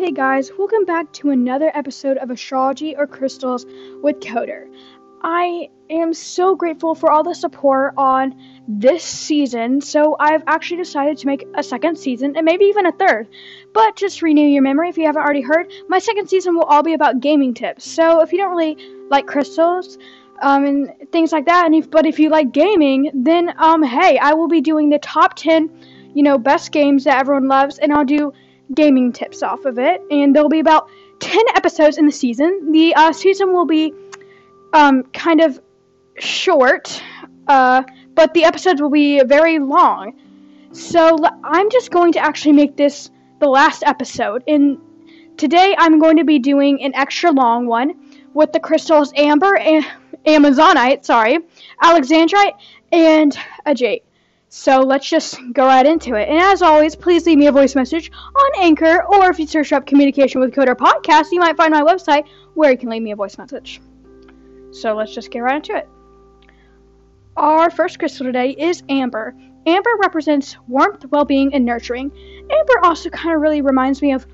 Hey guys, welcome back to another episode of Astrology or Crystals with Coder. I am so grateful for all the support on this season, so I've actually decided to make a second season and maybe even a third. But just renew your memory if you haven't already heard, my second season will all be about gaming tips. So if you don't really like crystals, um, and things like that, and if, but if you like gaming, then um, hey, I will be doing the top 10, you know, best games that everyone loves, and I'll do gaming tips off of it, and there'll be about 10 episodes in the season. The uh, season will be um, kind of short, uh, but the episodes will be very long. So I'm just going to actually make this the last episode. And today I'm going to be doing an extra long one with the crystals Amber and Amazonite, sorry, Alexandrite, and Agate. So let's just go right into it. And as always, please leave me a voice message on Anchor, or if you search up Communication with Coder podcast, you might find my website where you can leave me a voice message. So let's just get right into it. Our first crystal today is Amber. Amber represents warmth, well being, and nurturing. Amber also kind of really reminds me of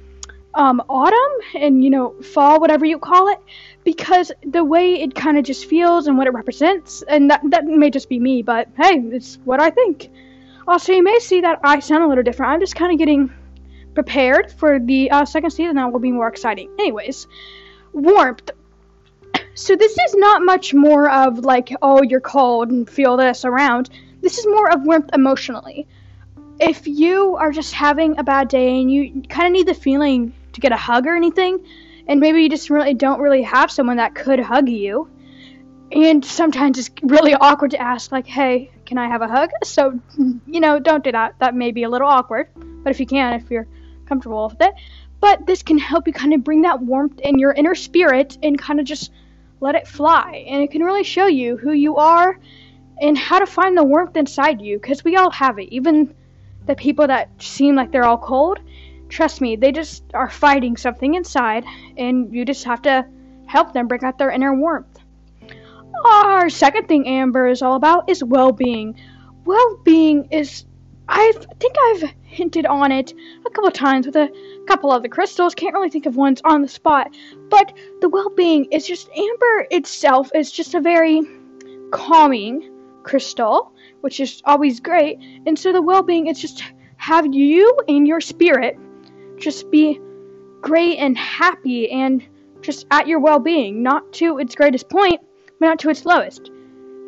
um, autumn and, you know, fall, whatever you call it, because the way it kind of just feels and what it represents, and that, that may just be me, but hey, it's what I think. Also, you may see that I sound a little different. I'm just kind of getting prepared for the uh, second season that will be more exciting. Anyways, warmth. So this is not much more of like, oh, you're cold and feel this around. This is more of warmth emotionally. If you are just having a bad day and you kind of need the feeling to get a hug or anything, and maybe you just really don't really have someone that could hug you. And sometimes it's really awkward to ask, like, hey, can I have a hug? So, you know, don't do that. That may be a little awkward, but if you can, if you're comfortable with it. But this can help you kind of bring that warmth in your inner spirit and kind of just let it fly. And it can really show you who you are and how to find the warmth inside you because we all have it. Even the people that seem like they're all cold, Trust me, they just are fighting something inside, and you just have to help them bring out their inner warmth. Our second thing Amber is all about is well being. Well being is, I think I've hinted on it a couple times with a couple of the crystals, can't really think of ones on the spot, but the well being is just, Amber itself is just a very calming crystal, which is always great, and so the well being is just have you and your spirit just be great and happy and just at your well being, not to its greatest point, but not to its lowest.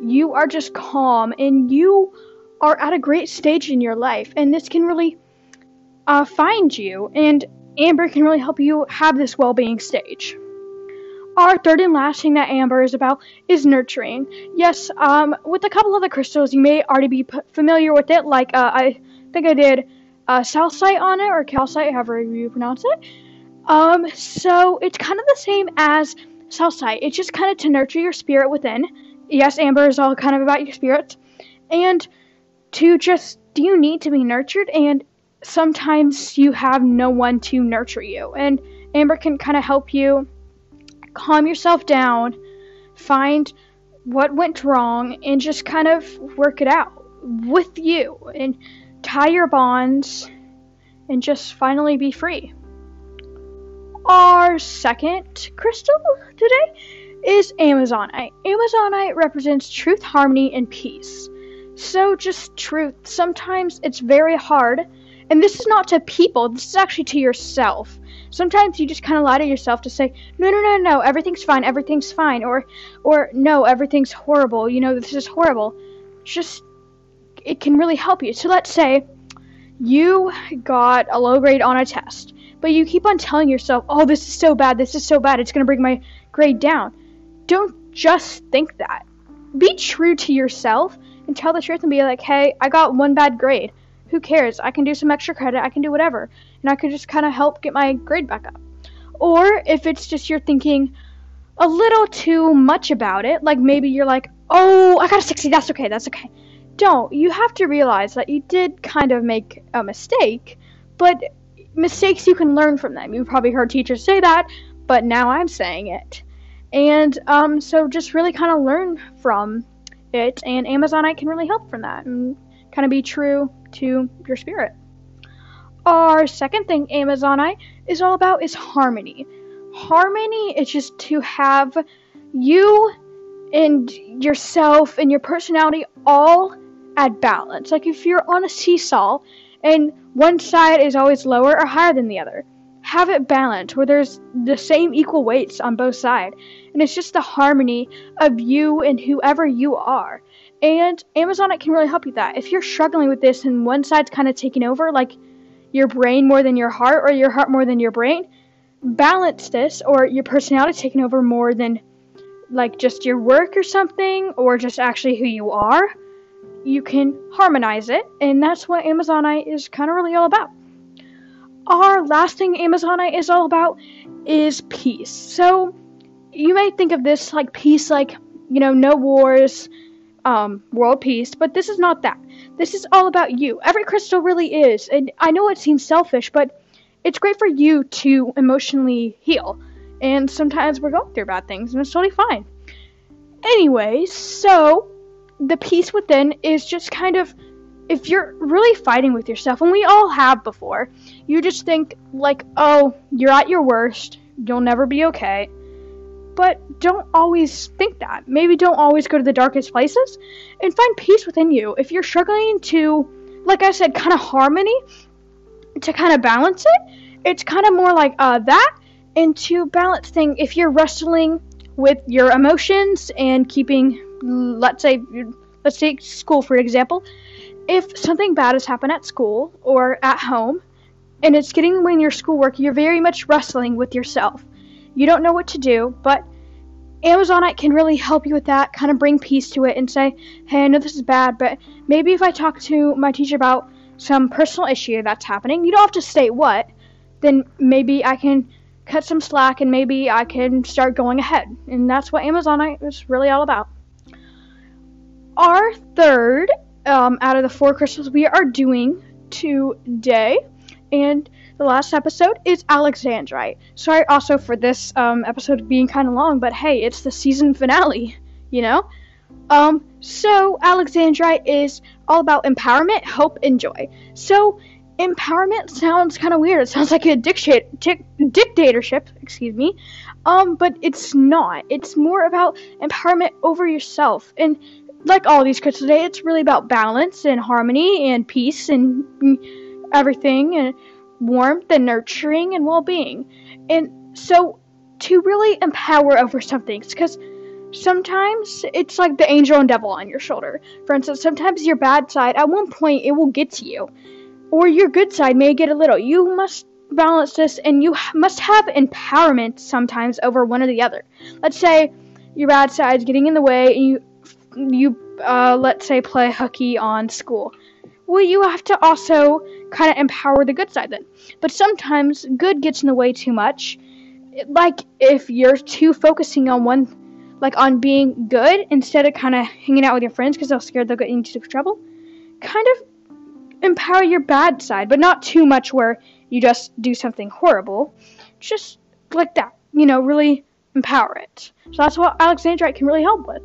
You are just calm and you are at a great stage in your life, and this can really uh, find you, and Amber can really help you have this well being stage. Our third and last thing that Amber is about is nurturing. Yes, um, with a couple of the crystals, you may already be p- familiar with it, like uh, I think I did uh, calcite on it, or calcite, however you pronounce it. Um, so it's kind of the same as calcite. It's just kind of to nurture your spirit within. Yes, Amber is all kind of about your spirit. And to just, do you need to be nurtured? And sometimes you have no one to nurture you. And Amber can kind of help you calm yourself down, find what went wrong, and just kind of work it out with you. And tie your bonds, and just finally be free. Our second crystal today is Amazonite. Amazonite represents truth, harmony, and peace. So, just truth. Sometimes it's very hard, and this is not to people, this is actually to yourself. Sometimes you just kind of lie to yourself to say, no, no, no, no, everything's fine, everything's fine, or, or no, everything's horrible, you know, this is horrible. Just it can really help you. So let's say you got a low grade on a test, but you keep on telling yourself, oh, this is so bad, this is so bad, it's going to bring my grade down. Don't just think that. Be true to yourself and tell the truth and be like, hey, I got one bad grade. Who cares? I can do some extra credit, I can do whatever. And I can just kind of help get my grade back up. Or if it's just you're thinking a little too much about it, like maybe you're like, oh, I got a 60, that's okay, that's okay don't. You have to realize that you did kind of make a mistake, but mistakes you can learn from them. You've probably heard teachers say that, but now I'm saying it. And um, so just really kind of learn from it, and Amazonite can really help from that and kind of be true to your spirit. our second thing Amazonite is all about is harmony. Harmony is just to have you and yourself and your personality all at balance. Like if you're on a seesaw and one side is always lower or higher than the other, have it balanced where there's the same equal weights on both sides. And it's just the harmony of you and whoever you are. And Amazonite can really help you that. If you're struggling with this and one side's kind of taking over, like your brain more than your heart or your heart more than your brain, balance this or your personality taking over more than like just your work or something or just actually who you are, you can harmonize it. And that's what Amazonite is kind of really all about. Our last thing Amazonite is all about is peace. So you may think of this like peace, like, you know, no wars, um, world peace, but this is not that. This is all about you. Every crystal really is. And I know it seems selfish, but it's great for you to emotionally heal. And sometimes we're going through bad things, and it's totally fine. Anyway, so the peace within is just kind of if you're really fighting with yourself, and we all have before, you just think, like, oh, you're at your worst, you'll never be okay. But don't always think that. Maybe don't always go to the darkest places and find peace within you. If you're struggling to, like I said, kind of harmony, to kind of balance it, it's kind of more like uh, that. And to balance thing, if you're wrestling with your emotions and keeping, let's say, let's take school for example. If something bad has happened at school or at home, and it's getting in the way in your schoolwork, you're very much wrestling with yourself you don't know what to do, but Amazonite can really help you with that, kind of bring peace to it and say, hey, I know this is bad, but maybe if I talk to my teacher about some personal issue that's happening, you don't have to state what, then maybe I can cut some slack and maybe I can start going ahead. And that's what Amazonite is really all about. Our third um, out of the four crystals we are doing today, and the last episode is Alexandrite. Sorry also for this um, episode being kind of long, but hey, it's the season finale, you know? Um, so Alexandrite is all about empowerment, hope, and joy. So empowerment sounds kind of weird. It sounds like a dictatorship, excuse me. Um, but it's not. It's more about empowerment over yourself. And like all these crystals today, it's really about balance and harmony and peace and everything. And warmth and nurturing and well-being. And so to really empower over something because sometimes it's like the angel and devil on your shoulder. For instance, sometimes your bad side at one point it will get to you or your good side may get a little. You must balance this and you must have empowerment sometimes over one or the other. Let's say your bad side is getting in the way and you you uh, let's say play hooky on school well, you have to also kind of empower the good side then. But sometimes good gets in the way too much. Like if you're too focusing on one, like on being good instead of kind of hanging out with your friends because they're scared they'll get into trouble. Kind of empower your bad side, but not too much where you just do something horrible. Just like that, you know, really empower it. So that's what Alexandrite can really help with.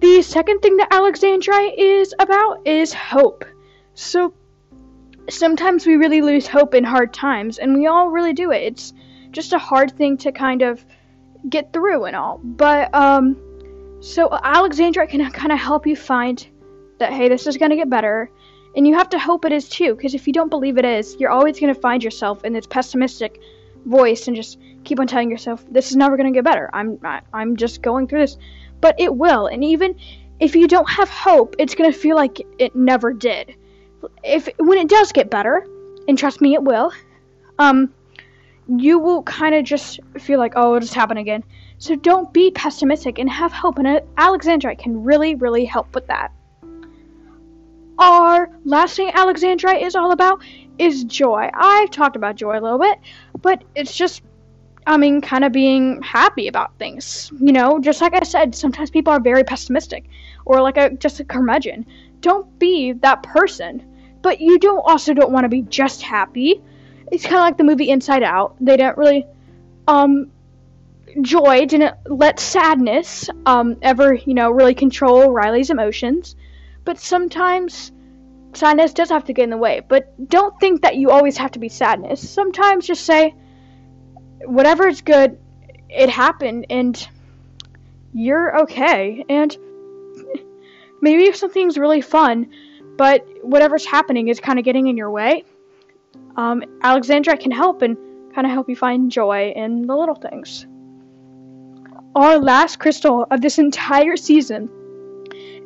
The second thing that Alexandrite is about is hope. So sometimes we really lose hope in hard times, and we all really do it. It's just a hard thing to kind of get through and all. But um, so Alexandrite can kind of help you find that hey, this is gonna get better, and you have to hope it is too. Because if you don't believe it is, you're always gonna find yourself in this pessimistic voice and just keep on telling yourself this is never gonna get better. I'm I, I'm just going through this but it will. And even if you don't have hope, it's going to feel like it never did. If when it does get better, and trust me, it will. Um, you will kind of just feel like, oh, it'll just happen again. So don't be pessimistic and have hope. And Alexandrite can really, really help with that. Our last thing Alexandrite is all about is joy. I've talked about joy a little bit, but it's just I mean, kind of being happy about things. You know, just like I said, sometimes people are very pessimistic or like a just a curmudgeon. Don't be that person. But you don't also don't want to be just happy. It's kind of like the movie Inside Out. They didn't really, um, joy didn't let sadness um ever you know really control Riley's emotions. But sometimes sadness does have to get in the way, but don't think that you always have to be sadness. Sometimes just say, whatever is good, it happened, and you're okay. And maybe if something's really fun, but whatever's happening is kind of getting in your way, um, Alexandra can help and kind of help you find joy in the little things. Our last crystal of this entire season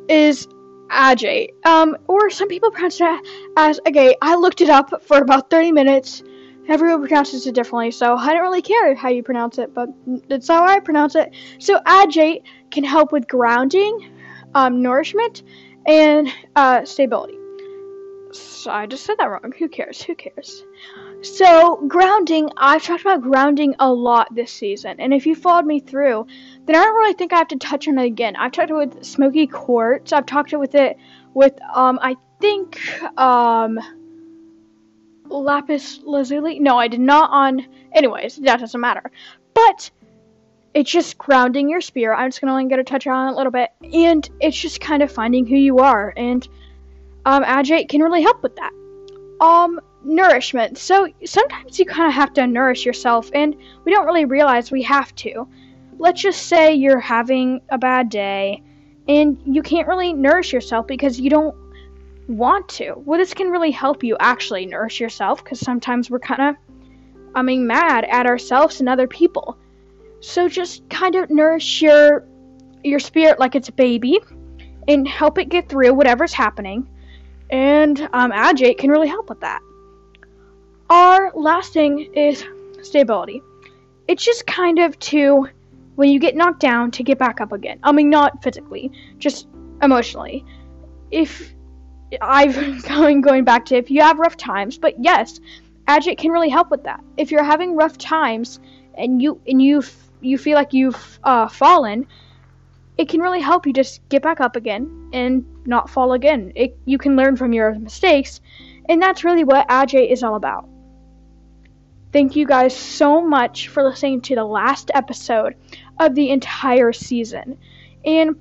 is agate, um, or some people pronounce it as agate. I looked it up for about 30 minutes. Everyone pronounces it differently, so I don't really care how you pronounce it, but that's how I pronounce it. So agate can help with grounding, um, nourishment, and uh, stability. So I just said that wrong. Who cares? Who cares? So, grounding, I've talked about grounding a lot this season, and if you followed me through, then I don't really think I have to touch on it again. I've talked with smoky quartz. I've talked with it with, um, I think, um, lapis lazuli. No, I did not on. Anyways, that doesn't matter. But it's just grounding your spirit. I'm just gonna only get a touch on it a little bit, and it's just kind of finding who you are, and um, can really help with that. Um, nourishment. So sometimes you kind of have to nourish yourself, and we don't really realize we have to. Let's just say you're having a bad day, and you can't really nourish yourself because you don't want to. Well, this can really help you actually nourish yourself because sometimes we're kind of, I mean, mad at ourselves and other people. So just kind of nourish your your spirit like it's a baby, and help it get through whatever's happening. And um, can really help with that. Our last thing is stability. It's just kind of to, when you get knocked down, to get back up again. I mean, not physically, just emotionally. If I've going going back to if you have rough times, but yes, Agate can really help with that. If you're having rough times and you and you you feel like you've uh, fallen, it can really help you just get back up again and not fall again. It, you can learn from your mistakes, and that's really what Agate is all about. Thank you guys so much for listening to the last episode of the entire season. And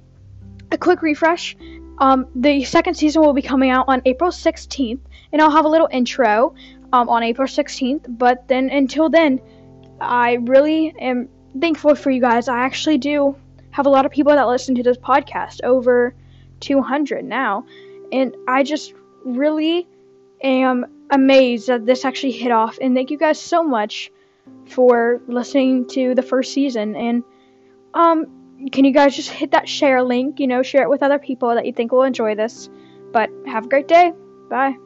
a quick refresh um, the second season will be coming out on April 16th, and I'll have a little intro um, on April 16th. But then, until then, I really am thankful for you guys. I actually do have a lot of people that listen to this podcast, over 200 now, and I just really am amazed that this actually hit off. And thank you guys so much for listening to the first season. And um, can you guys just hit that share link? You know, share it with other people that you think will enjoy this. But have a great day. Bye.